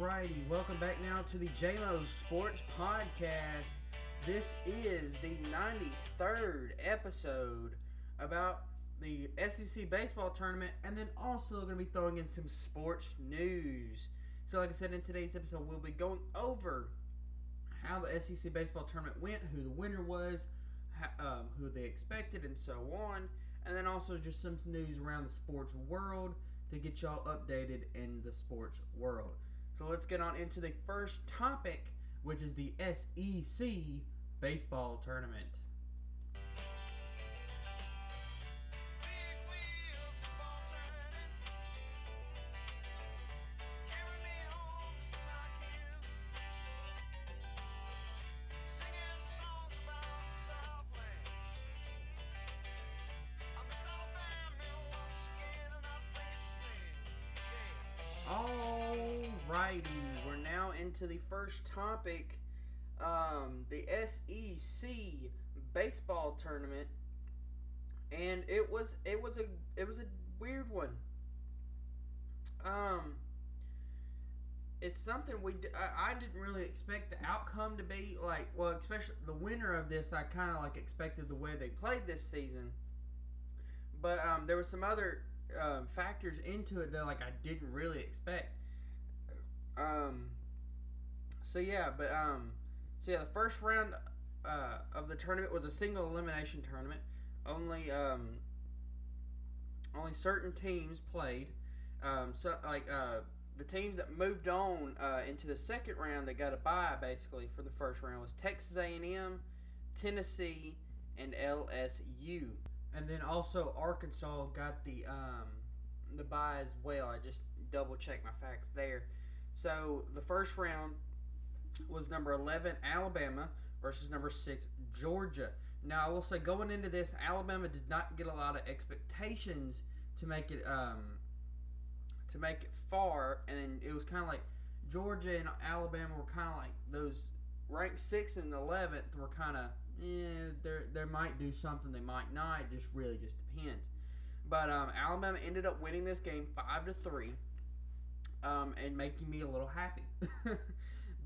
Alrighty, welcome back now to the JMO Sports Podcast. This is the 93rd episode about the SEC baseball tournament, and then also going to be throwing in some sports news. So, like I said, in today's episode, we'll be going over how the SEC baseball tournament went, who the winner was, um, who they expected, and so on. And then also just some news around the sports world to get y'all updated in the sports world. So let's get on into the first topic, which is the SEC baseball tournament. First topic, um, the SEC baseball tournament, and it was it was a it was a weird one. Um, it's something we I, I didn't really expect the outcome to be like well, especially the winner of this. I kind of like expected the way they played this season, but um, there was some other um, factors into it that like I didn't really expect. Um. So yeah, but um. So yeah, the first round uh, of the tournament was a single elimination tournament. Only um. Only certain teams played. Um. So like uh. The teams that moved on uh, into the second round that got a bye basically for the first round was Texas A&M, Tennessee, and LSU and then also Arkansas got the um, the bye as well. I just double checked my facts there. So the first round was number eleven Alabama versus number six Georgia. Now I will say going into this, Alabama did not get a lot of expectations to make it um, to make it far, and it was kind of like Georgia and Alabama were kind of like those ranked sixth and eleventh were kind of yeah, they they might do something, they might not. It just really just depends. But um, Alabama ended up winning this game five to three, um, and making me a little happy.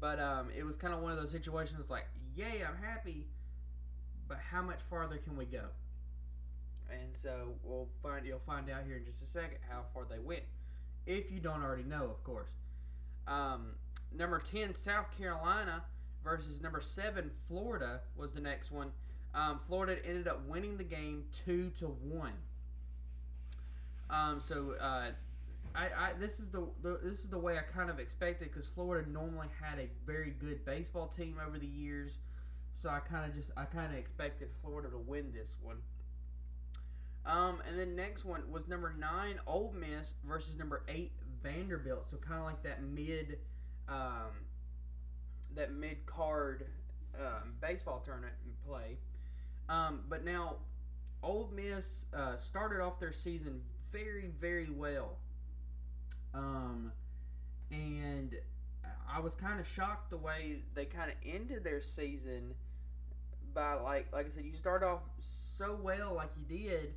but um, it was kind of one of those situations like, yay, I'm happy, but how much farther can we go? And so we'll find you'll find out here in just a second how far they went, if you don't already know, of course. Um, number ten, South Carolina versus number seven Florida was the next one. Um, Florida ended up winning the game two to one. Um, so uh, I, I, this is the, the, this is the way I kind of expected because Florida normally had a very good baseball team over the years. So I kind of just I kind of expected Florida to win this one. Um, and then next one was number nine Ole Miss versus number eight Vanderbilt. So kind of like that mid. Um, that mid card um, baseball tournament play. Um, but now, Ole Miss uh, started off their season very, very well. Um, and I was kind of shocked the way they kind of ended their season by like like I said, you start off so well like you did,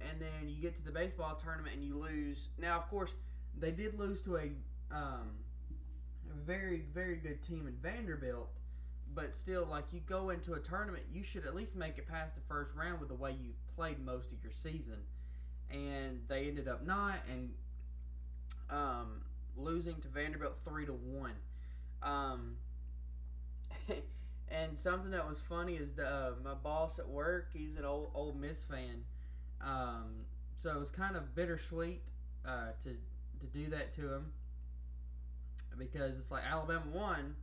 and then you get to the baseball tournament and you lose. Now, of course, they did lose to a um, a very, very good team in Vanderbilt. But still, like you go into a tournament, you should at least make it past the first round with the way you've played most of your season. And they ended up not, and um, losing to Vanderbilt three to one. Um, and something that was funny is the uh, my boss at work. He's an old Ole Miss fan, um, so it was kind of bittersweet uh, to to do that to him because it's like Alabama won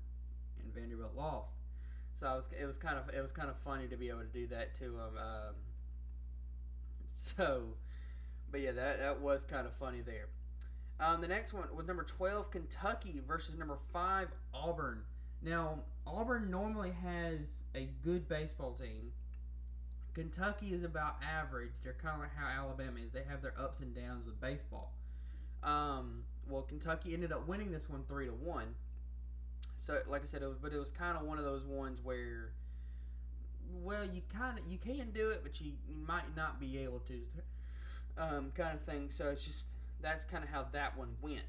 and Vanderbilt lost. So I was, it was kind of it was kind of funny to be able to do that to him. Um, so, but yeah, that that was kind of funny there. Um, the next one was number twelve Kentucky versus number five Auburn. Now Auburn normally has a good baseball team. Kentucky is about average. They're kind of like how Alabama is. They have their ups and downs with baseball. Um, well, Kentucky ended up winning this one three to one. So, like I said, it was, but it was kind of one of those ones where, well, you kind of you can do it, but you might not be able to, um, kind of thing. So it's just that's kind of how that one went.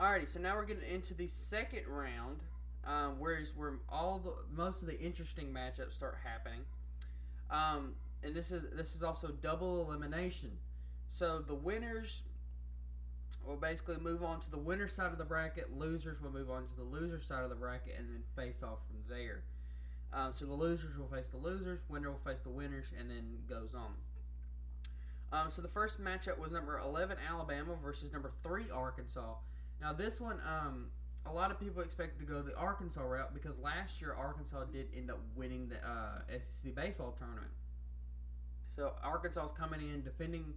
Alrighty, so now we're getting into the second round, um, whereas where all the most of the interesting matchups start happening. Um, and this is this is also double elimination. So the winners will basically move on to the winner side of the bracket. Losers will move on to the loser side of the bracket, and then face off from there. Um, so the losers will face the losers, winner will face the winners, and then goes on. Um, so the first matchup was number 11 Alabama versus number 3 Arkansas. Now this one, um, a lot of people expected to go the Arkansas route because last year Arkansas did end up winning the uh, SEC baseball tournament. So Arkansas is coming in defending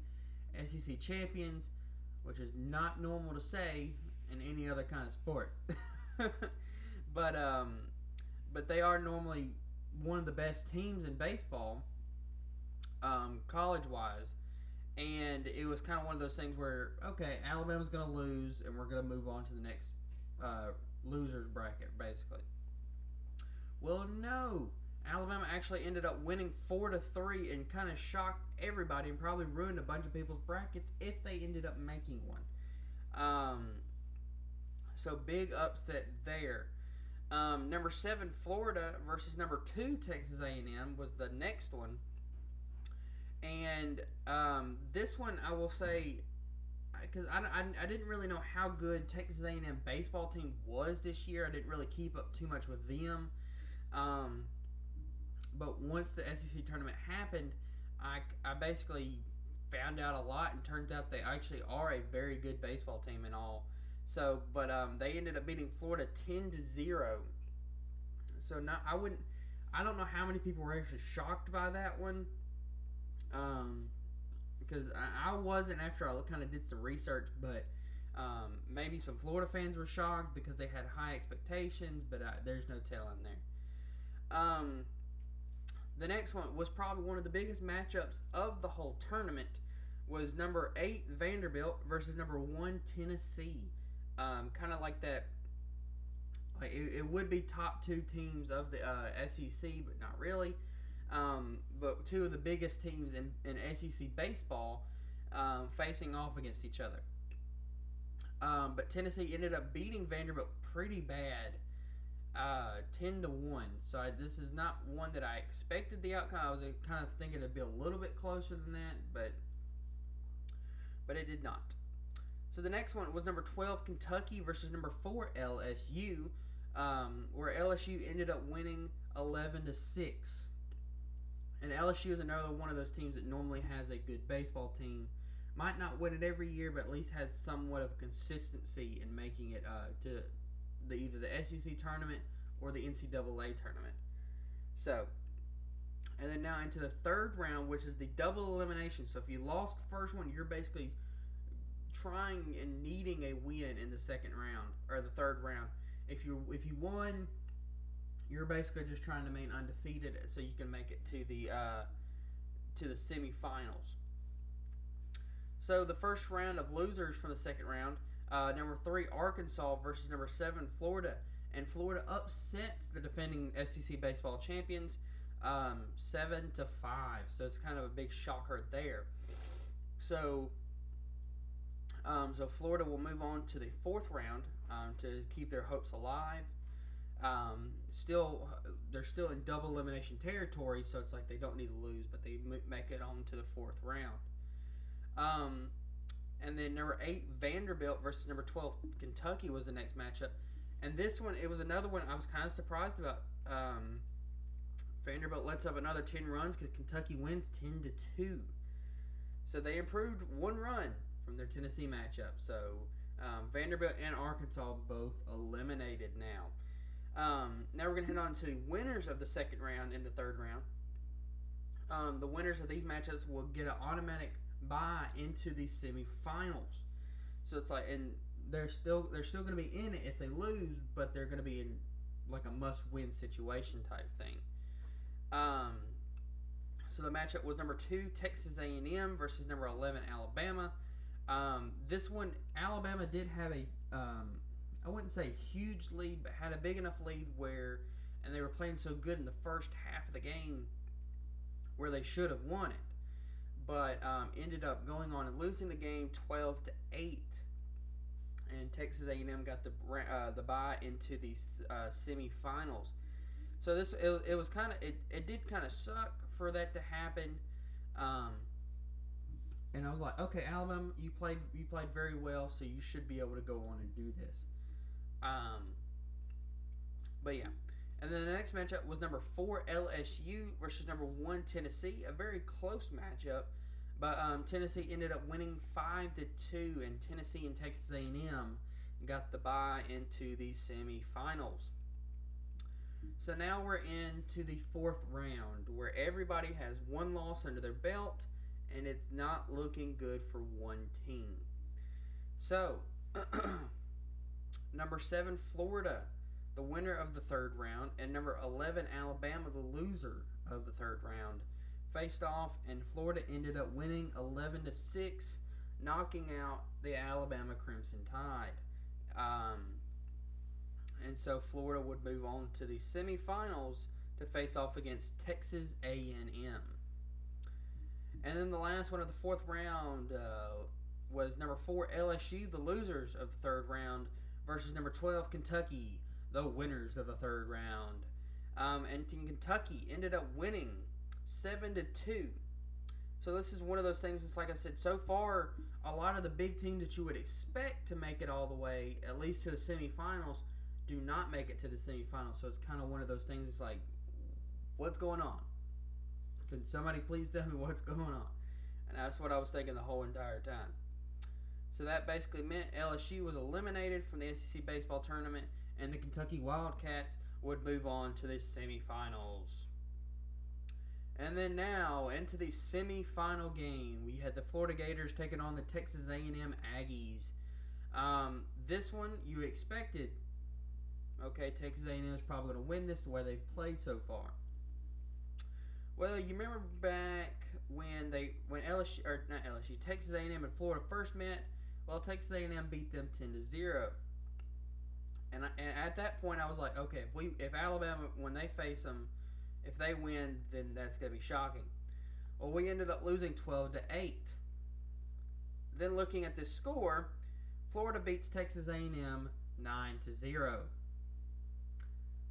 SEC champions, which is not normal to say in any other kind of sport. but um, but they are normally one of the best teams in baseball, um, college wise and it was kind of one of those things where okay, Alabama's going to lose, and we're going to move on to the next uh, losers bracket, basically. Well, no, Alabama actually ended up winning four to three, and kind of shocked everybody, and probably ruined a bunch of people's brackets if they ended up making one. Um, so big upset there. Um, number seven, Florida versus number two, Texas A&M was the next one. And um, this one, I will say, because I, I, I, didn't really know how good Texas A&M baseball team was this year. I didn't really keep up too much with them. Um, but once the SEC tournament happened, I, I basically found out a lot, and turns out they actually are a very good baseball team and all. So, but um, they ended up beating Florida ten to zero. So not I wouldn't I don't know how many people were actually shocked by that one. Um, because I, I wasn't after I kind of did some research, but um, maybe some Florida fans were shocked because they had high expectations, but I, there's no telling there. Um, the next one was probably one of the biggest matchups of the whole tournament. Was number eight Vanderbilt versus number one Tennessee. Um, kind of like that. Like it, it, would be top two teams of the uh, SEC, but not really. Um, but two of the biggest teams in, in SEC baseball um, facing off against each other. Um, but Tennessee ended up beating Vanderbilt pretty bad, uh, ten to one. So I, this is not one that I expected the outcome. I was uh, kind of thinking it'd be a little bit closer than that, but but it did not. So the next one was number twelve Kentucky versus number four LSU, um, where LSU ended up winning eleven to six. And LSU is another one of those teams that normally has a good baseball team. Might not win it every year, but at least has somewhat of consistency in making it uh, to the either the SEC tournament or the NCAA tournament. So, and then now into the third round, which is the double elimination. So if you lost the first one, you're basically trying and needing a win in the second round or the third round. If you if you won, you're basically just trying to remain undefeated so you can make it to the uh, to the semifinals. So the first round of losers from the second round, uh, number three Arkansas versus number seven Florida, and Florida upsets the defending SEC baseball champions, um, seven to five. So it's kind of a big shocker there. So, um, so Florida will move on to the fourth round um, to keep their hopes alive. Um, still, they're still in double elimination territory, so it's like they don't need to lose, but they make it on to the fourth round. Um, and then number eight Vanderbilt versus number twelve Kentucky was the next matchup, and this one it was another one I was kind of surprised about. Um, Vanderbilt lets up another ten runs because Kentucky wins ten to two, so they improved one run from their Tennessee matchup. So um, Vanderbilt and Arkansas both eliminated now. Um, now we're going to head on to winners of the second round and the third round. Um, the winners of these matchups will get an automatic bye into the semifinals. So it's like, and they're still they're still going to be in it if they lose, but they're going to be in like a must-win situation type thing. Um, so the matchup was number two Texas A&M versus number eleven Alabama. Um, this one, Alabama did have a um, I wouldn't say huge lead, but had a big enough lead where, and they were playing so good in the first half of the game where they should have won it, but um, ended up going on and losing the game 12 to 8. and Texas A&M got the uh, the bye into the uh, semifinals. So this it, it was kind of it, it did kind of suck for that to happen. Um, and I was like, okay, Alabama, you played you played very well, so you should be able to go on and do this. Um, but yeah, and then the next matchup was number four LSU versus number one Tennessee, a very close matchup. But um, Tennessee ended up winning five to two, and Tennessee and Texas A&M got the bye into the semifinals. So now we're into the fourth round, where everybody has one loss under their belt, and it's not looking good for one team. So, number seven Florida, the winner of the third round, and number eleven Alabama, the loser of the third round faced off, and Florida ended up winning 11 to six, knocking out the Alabama Crimson Tide. Um, and so Florida would move on to the semifinals to face off against Texas A&M. And then the last one of the fourth round uh, was number four LSU, the losers of the third round, versus number 12 Kentucky, the winners of the third round. Um, and Kentucky ended up winning seven to two. So this is one of those things. It's like I said, so far, a lot of the big teams that you would expect to make it all the way, at least to the semifinals, do not make it to the semifinals. So it's kind of one of those things. It's like, what's going on? Can somebody please tell me what's going on? And that's what I was thinking the whole entire time. So that basically meant LSU was eliminated from the SEC baseball tournament, and the Kentucky Wildcats would move on to the semifinals. And then now into the semi-final game, we had the Florida Gators taking on the Texas A&M Aggies. Um, this one you expected. Okay, Texas A&M is probably going to win this the way they've played so far. Well, you remember back when they when LSU or not LSU, Texas A&M and Florida first met. Well, Texas A&M beat them ten to zero. And, I, and at that point, I was like, okay, if we if Alabama when they face them if they win, then that's to be shocking. Well, we ended up losing 12 to 8. Then looking at this score, Florida beats Texas A&M 9 to 0.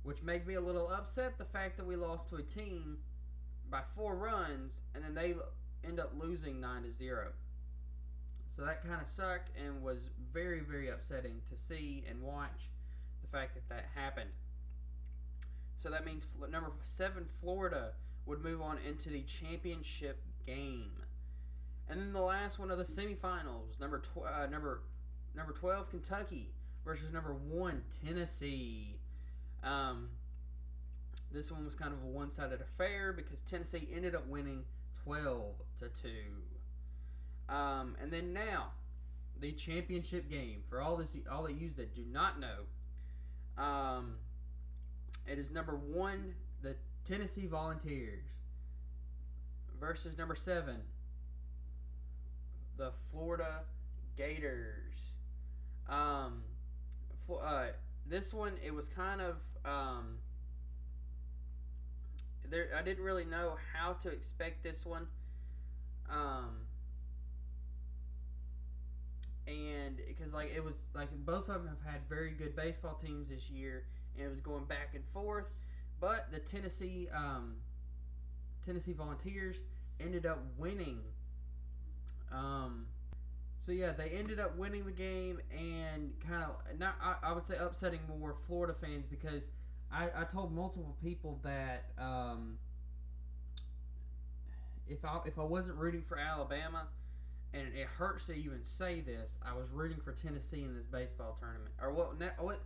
Which made me a little upset the fact that we lost to a team by 4 runs and then they end up losing 9 to 0. So that kind of sucked and was very very upsetting to see and watch the fact that that happened. So that means number seven, Florida, would move on into the championship game. And then the last one of the semifinals, number tw- uh, number number twelve, Kentucky versus number one, Tennessee. Um, this one was kind of a one-sided affair because Tennessee ended up winning twelve to two. Um, and then now, the championship game for all this all of you that do not know. Um, it is number one, the Tennessee Volunteers, versus number seven, the Florida Gators. Um, uh, this one it was kind of um, there. I didn't really know how to expect this one. Um, and because like it was like both of them have had very good baseball teams this year and it was going back and forth. But the Tennessee um, Tennessee Volunteers ended up winning. Um, so yeah, they ended up winning the game and kind of not I, I, would say upsetting more Florida fans because I, I told multiple people that um, if I if I wasn't rooting for Alabama, and it hurts to even say this, I was rooting for Tennessee in this baseball tournament. Or what? What?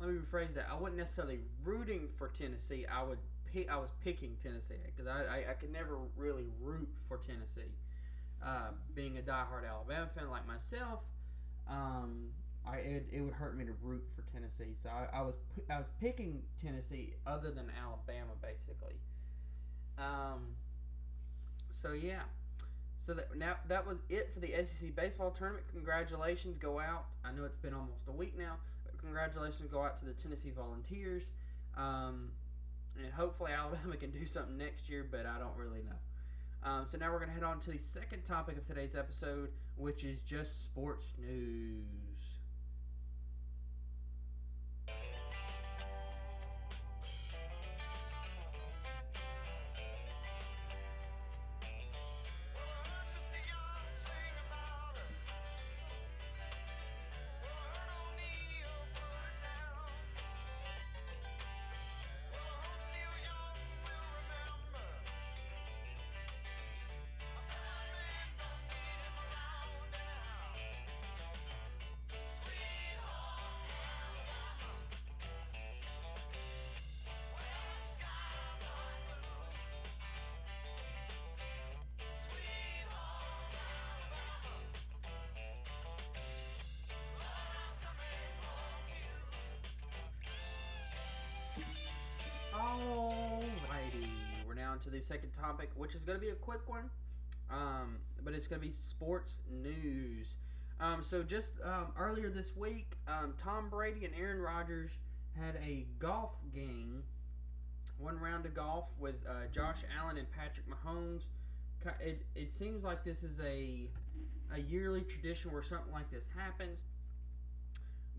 let me rephrase that. I wasn't necessarily rooting for Tennessee. I would pick. I was picking Tennessee because I, I, I could never really root for Tennessee. Uh, being a diehard Alabama fan like myself, um, I it, it would hurt me to root for Tennessee. So I, I was I was picking Tennessee other than Alabama basically. Um, so yeah. So that now that was it for the SEC baseball tournament. Congratulations, go out. I know it's been almost a week now but congratulations go out to the Tennessee Volunteers. Um, and hopefully Alabama can do something next year, but I don't really know. Um, so now we're going to head on to the second topic of today's episode, which is just sports news. On to the second topic, which is going to be a quick one, um, but it's going to be sports news. Um, so just um, earlier this week, um, Tom Brady and Aaron Rodgers had a golf game, one round of golf with uh, Josh Allen and Patrick Mahomes. It, it seems like this is a a yearly tradition where something like this happens.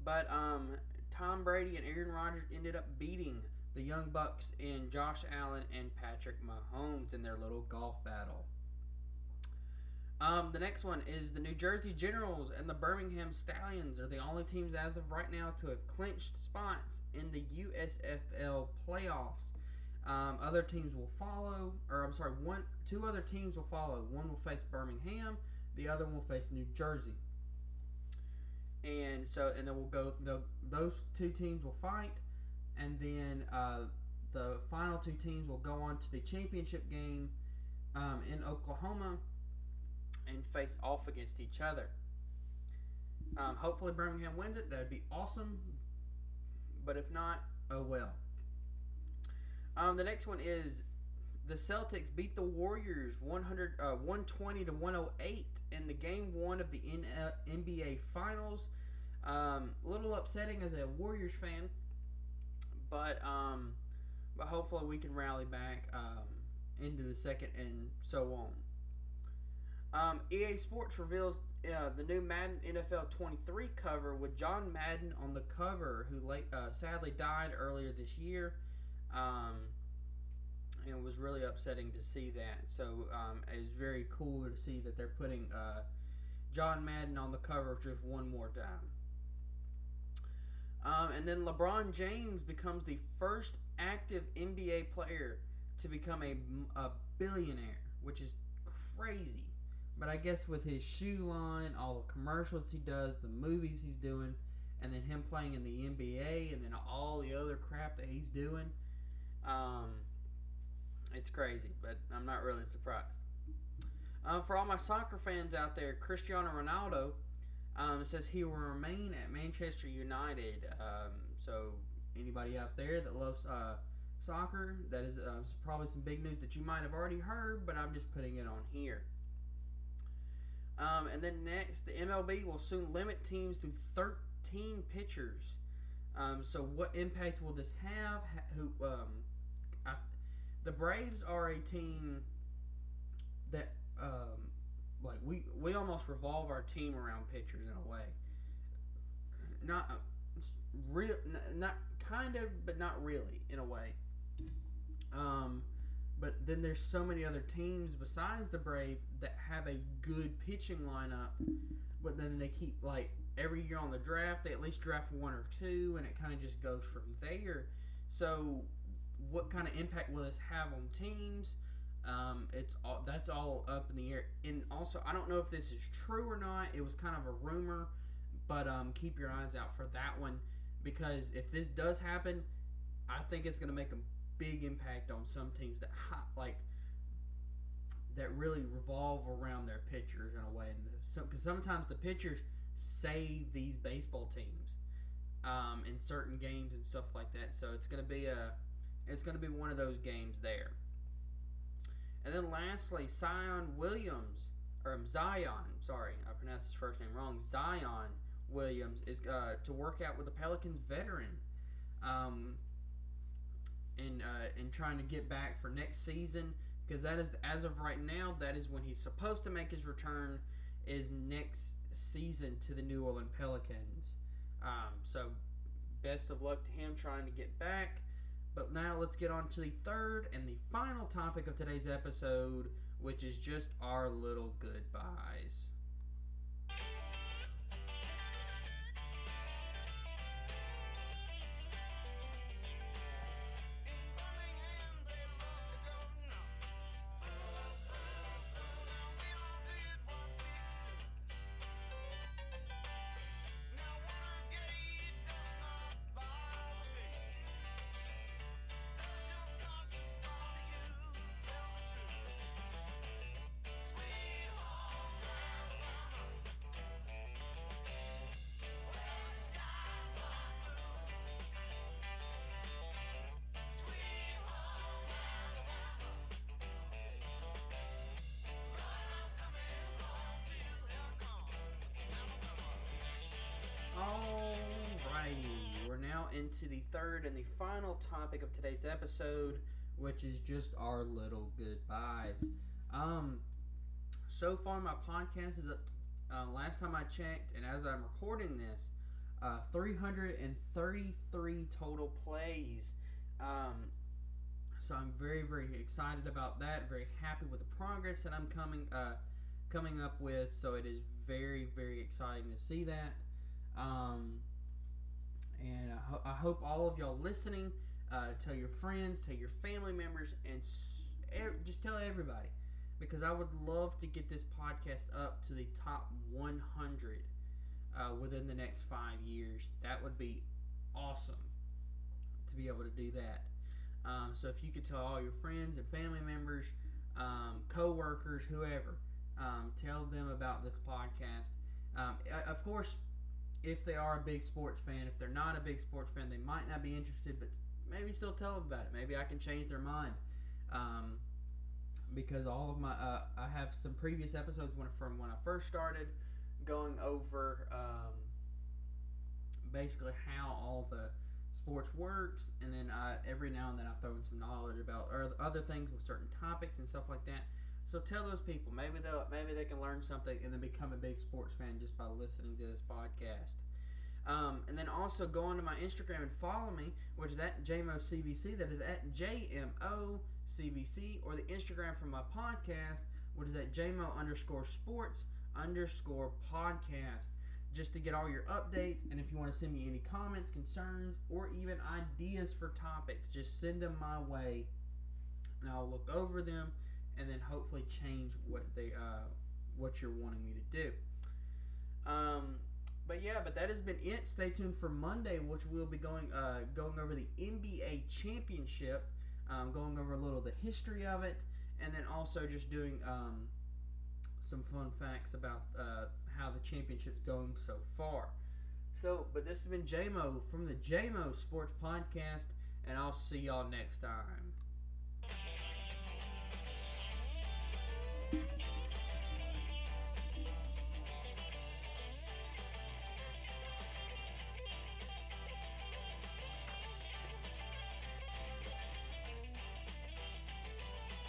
But um, Tom Brady and Aaron Rodgers ended up beating the Young Bucks in Josh Allen and Patrick Mahomes in their little golf battle. Um, the next one is the New Jersey Generals and the Birmingham Stallions are the only teams as of right now to have clinched spots in the USFL playoffs. Um, other teams will follow, or I'm sorry, one, two other teams will follow. One will face Birmingham, the other one will face New Jersey. And so, and then we'll go. Those two teams will fight, and then uh, the final two teams will go on to the championship game um, in Oklahoma and face off against each other. Um, hopefully, Birmingham wins it. That would be awesome. But if not, oh well. Um, the next one is the Celtics beat the Warriors 100, uh, 120 to 108 in the game one of the NBA Finals. Um, a little upsetting as a Warriors fan, but um, but hopefully we can rally back um, into the second and so on. Um, EA Sports reveals uh, the new Madden NFL 23 cover with John Madden on the cover, who late, uh, sadly died earlier this year. Um, and it was really upsetting to see that. So um, it's very cool to see that they're putting uh, John Madden on the cover just one more time. Um, and then LeBron James becomes the first active NBA player to become a, a billionaire, which is crazy. But I guess with his shoe line, all the commercials he does, the movies he's doing, and then him playing in the NBA, and then all the other crap that he's doing, um, it's crazy. But I'm not really surprised. Um, for all my soccer fans out there, Cristiano Ronaldo um, says he will remain at Manchester United. Um, so anybody out there that loves uh, soccer, that is uh, probably some big news that you might have already heard, but I'm just putting it on here. Um, and then next, the MLB will soon limit teams to 13 pitchers. Um, so, what impact will this have? Who, um, I, the Braves are a team that, um, like, we we almost revolve our team around pitchers in a way. Not uh, real, not kind of, but not really in a way. Um, but then there's so many other teams besides the Brave that have a good pitching lineup, but then they keep like every year on the draft they at least draft one or two, and it kind of just goes from there. So, what kind of impact will this have on teams? Um, it's all that's all up in the air. And also, I don't know if this is true or not. It was kind of a rumor, but um, keep your eyes out for that one because if this does happen, I think it's going to make a big impact on some teams that like that really revolve around their pitchers in a way. Because so, sometimes the pitchers save these baseball teams um, in certain games and stuff like that. So it's going to be a it's going to be one of those games there. And then lastly, Zion Williams or Zion, sorry, I pronounced his first name wrong. Zion Williams is uh, to work out with the Pelicans veteran. Um, and uh, and trying to get back for next season because that is as of right now that is when he's supposed to make his return is next season to the New Orleans Pelicans. Um, so best of luck to him trying to get back. But now let's get on to the third and the final topic of today's episode, which is just our little goodbyes. Into the third and the final topic of today's episode, which is just our little goodbyes. Um, so far, my podcast is up. Uh, last time I checked, and as I'm recording this, uh, 333 total plays. Um, so I'm very, very excited about that. Very happy with the progress that I'm coming uh, coming up with. So it is very, very exciting to see that. Um, and I, ho- I, hope all of y'all listening uh, tell your friends, tell your family members, and just tell everybody because I would love to get this podcast up to the top 100 uh, within the next five years. That would be awesome to be able to do that. Um, so if you could tell all your friends and family members, um, co-workers, whoever, um, tell them about this podcast. Um, of course, if they are a big sports fan, if they're not a big sports fan, they might not be interested, but maybe still tell them about it. Maybe I can change their mind. Um, because all of my, uh, I have some previous episodes when, from when I first started going over um, basically how all the sports works, and then I, every now and then I throw in some knowledge about other things with certain topics and stuff like that. So tell those people maybe they maybe they can learn something and then become a big sports fan just by listening to this podcast. Um, and then also go onto my Instagram and follow me, which is at JMOCBC. That is at JMOCBC, or the Instagram for my podcast, which is at JMO underscore sports underscore podcast. Just to get all your updates, and if you want to send me any comments, concerns, or even ideas for topics, just send them my way, and I'll look over them and then hopefully change what they uh, what you're wanting me to do. Um, but yeah, but that has been it. Stay tuned for Monday, which we'll be going uh, going over the NBA championship, um, going over a little the history of it, and then also just doing um, some fun facts about uh, how the championship's going so far. So, but this has been JMO from the JMO Sports Podcast, and I'll see y'all next time. Thank you.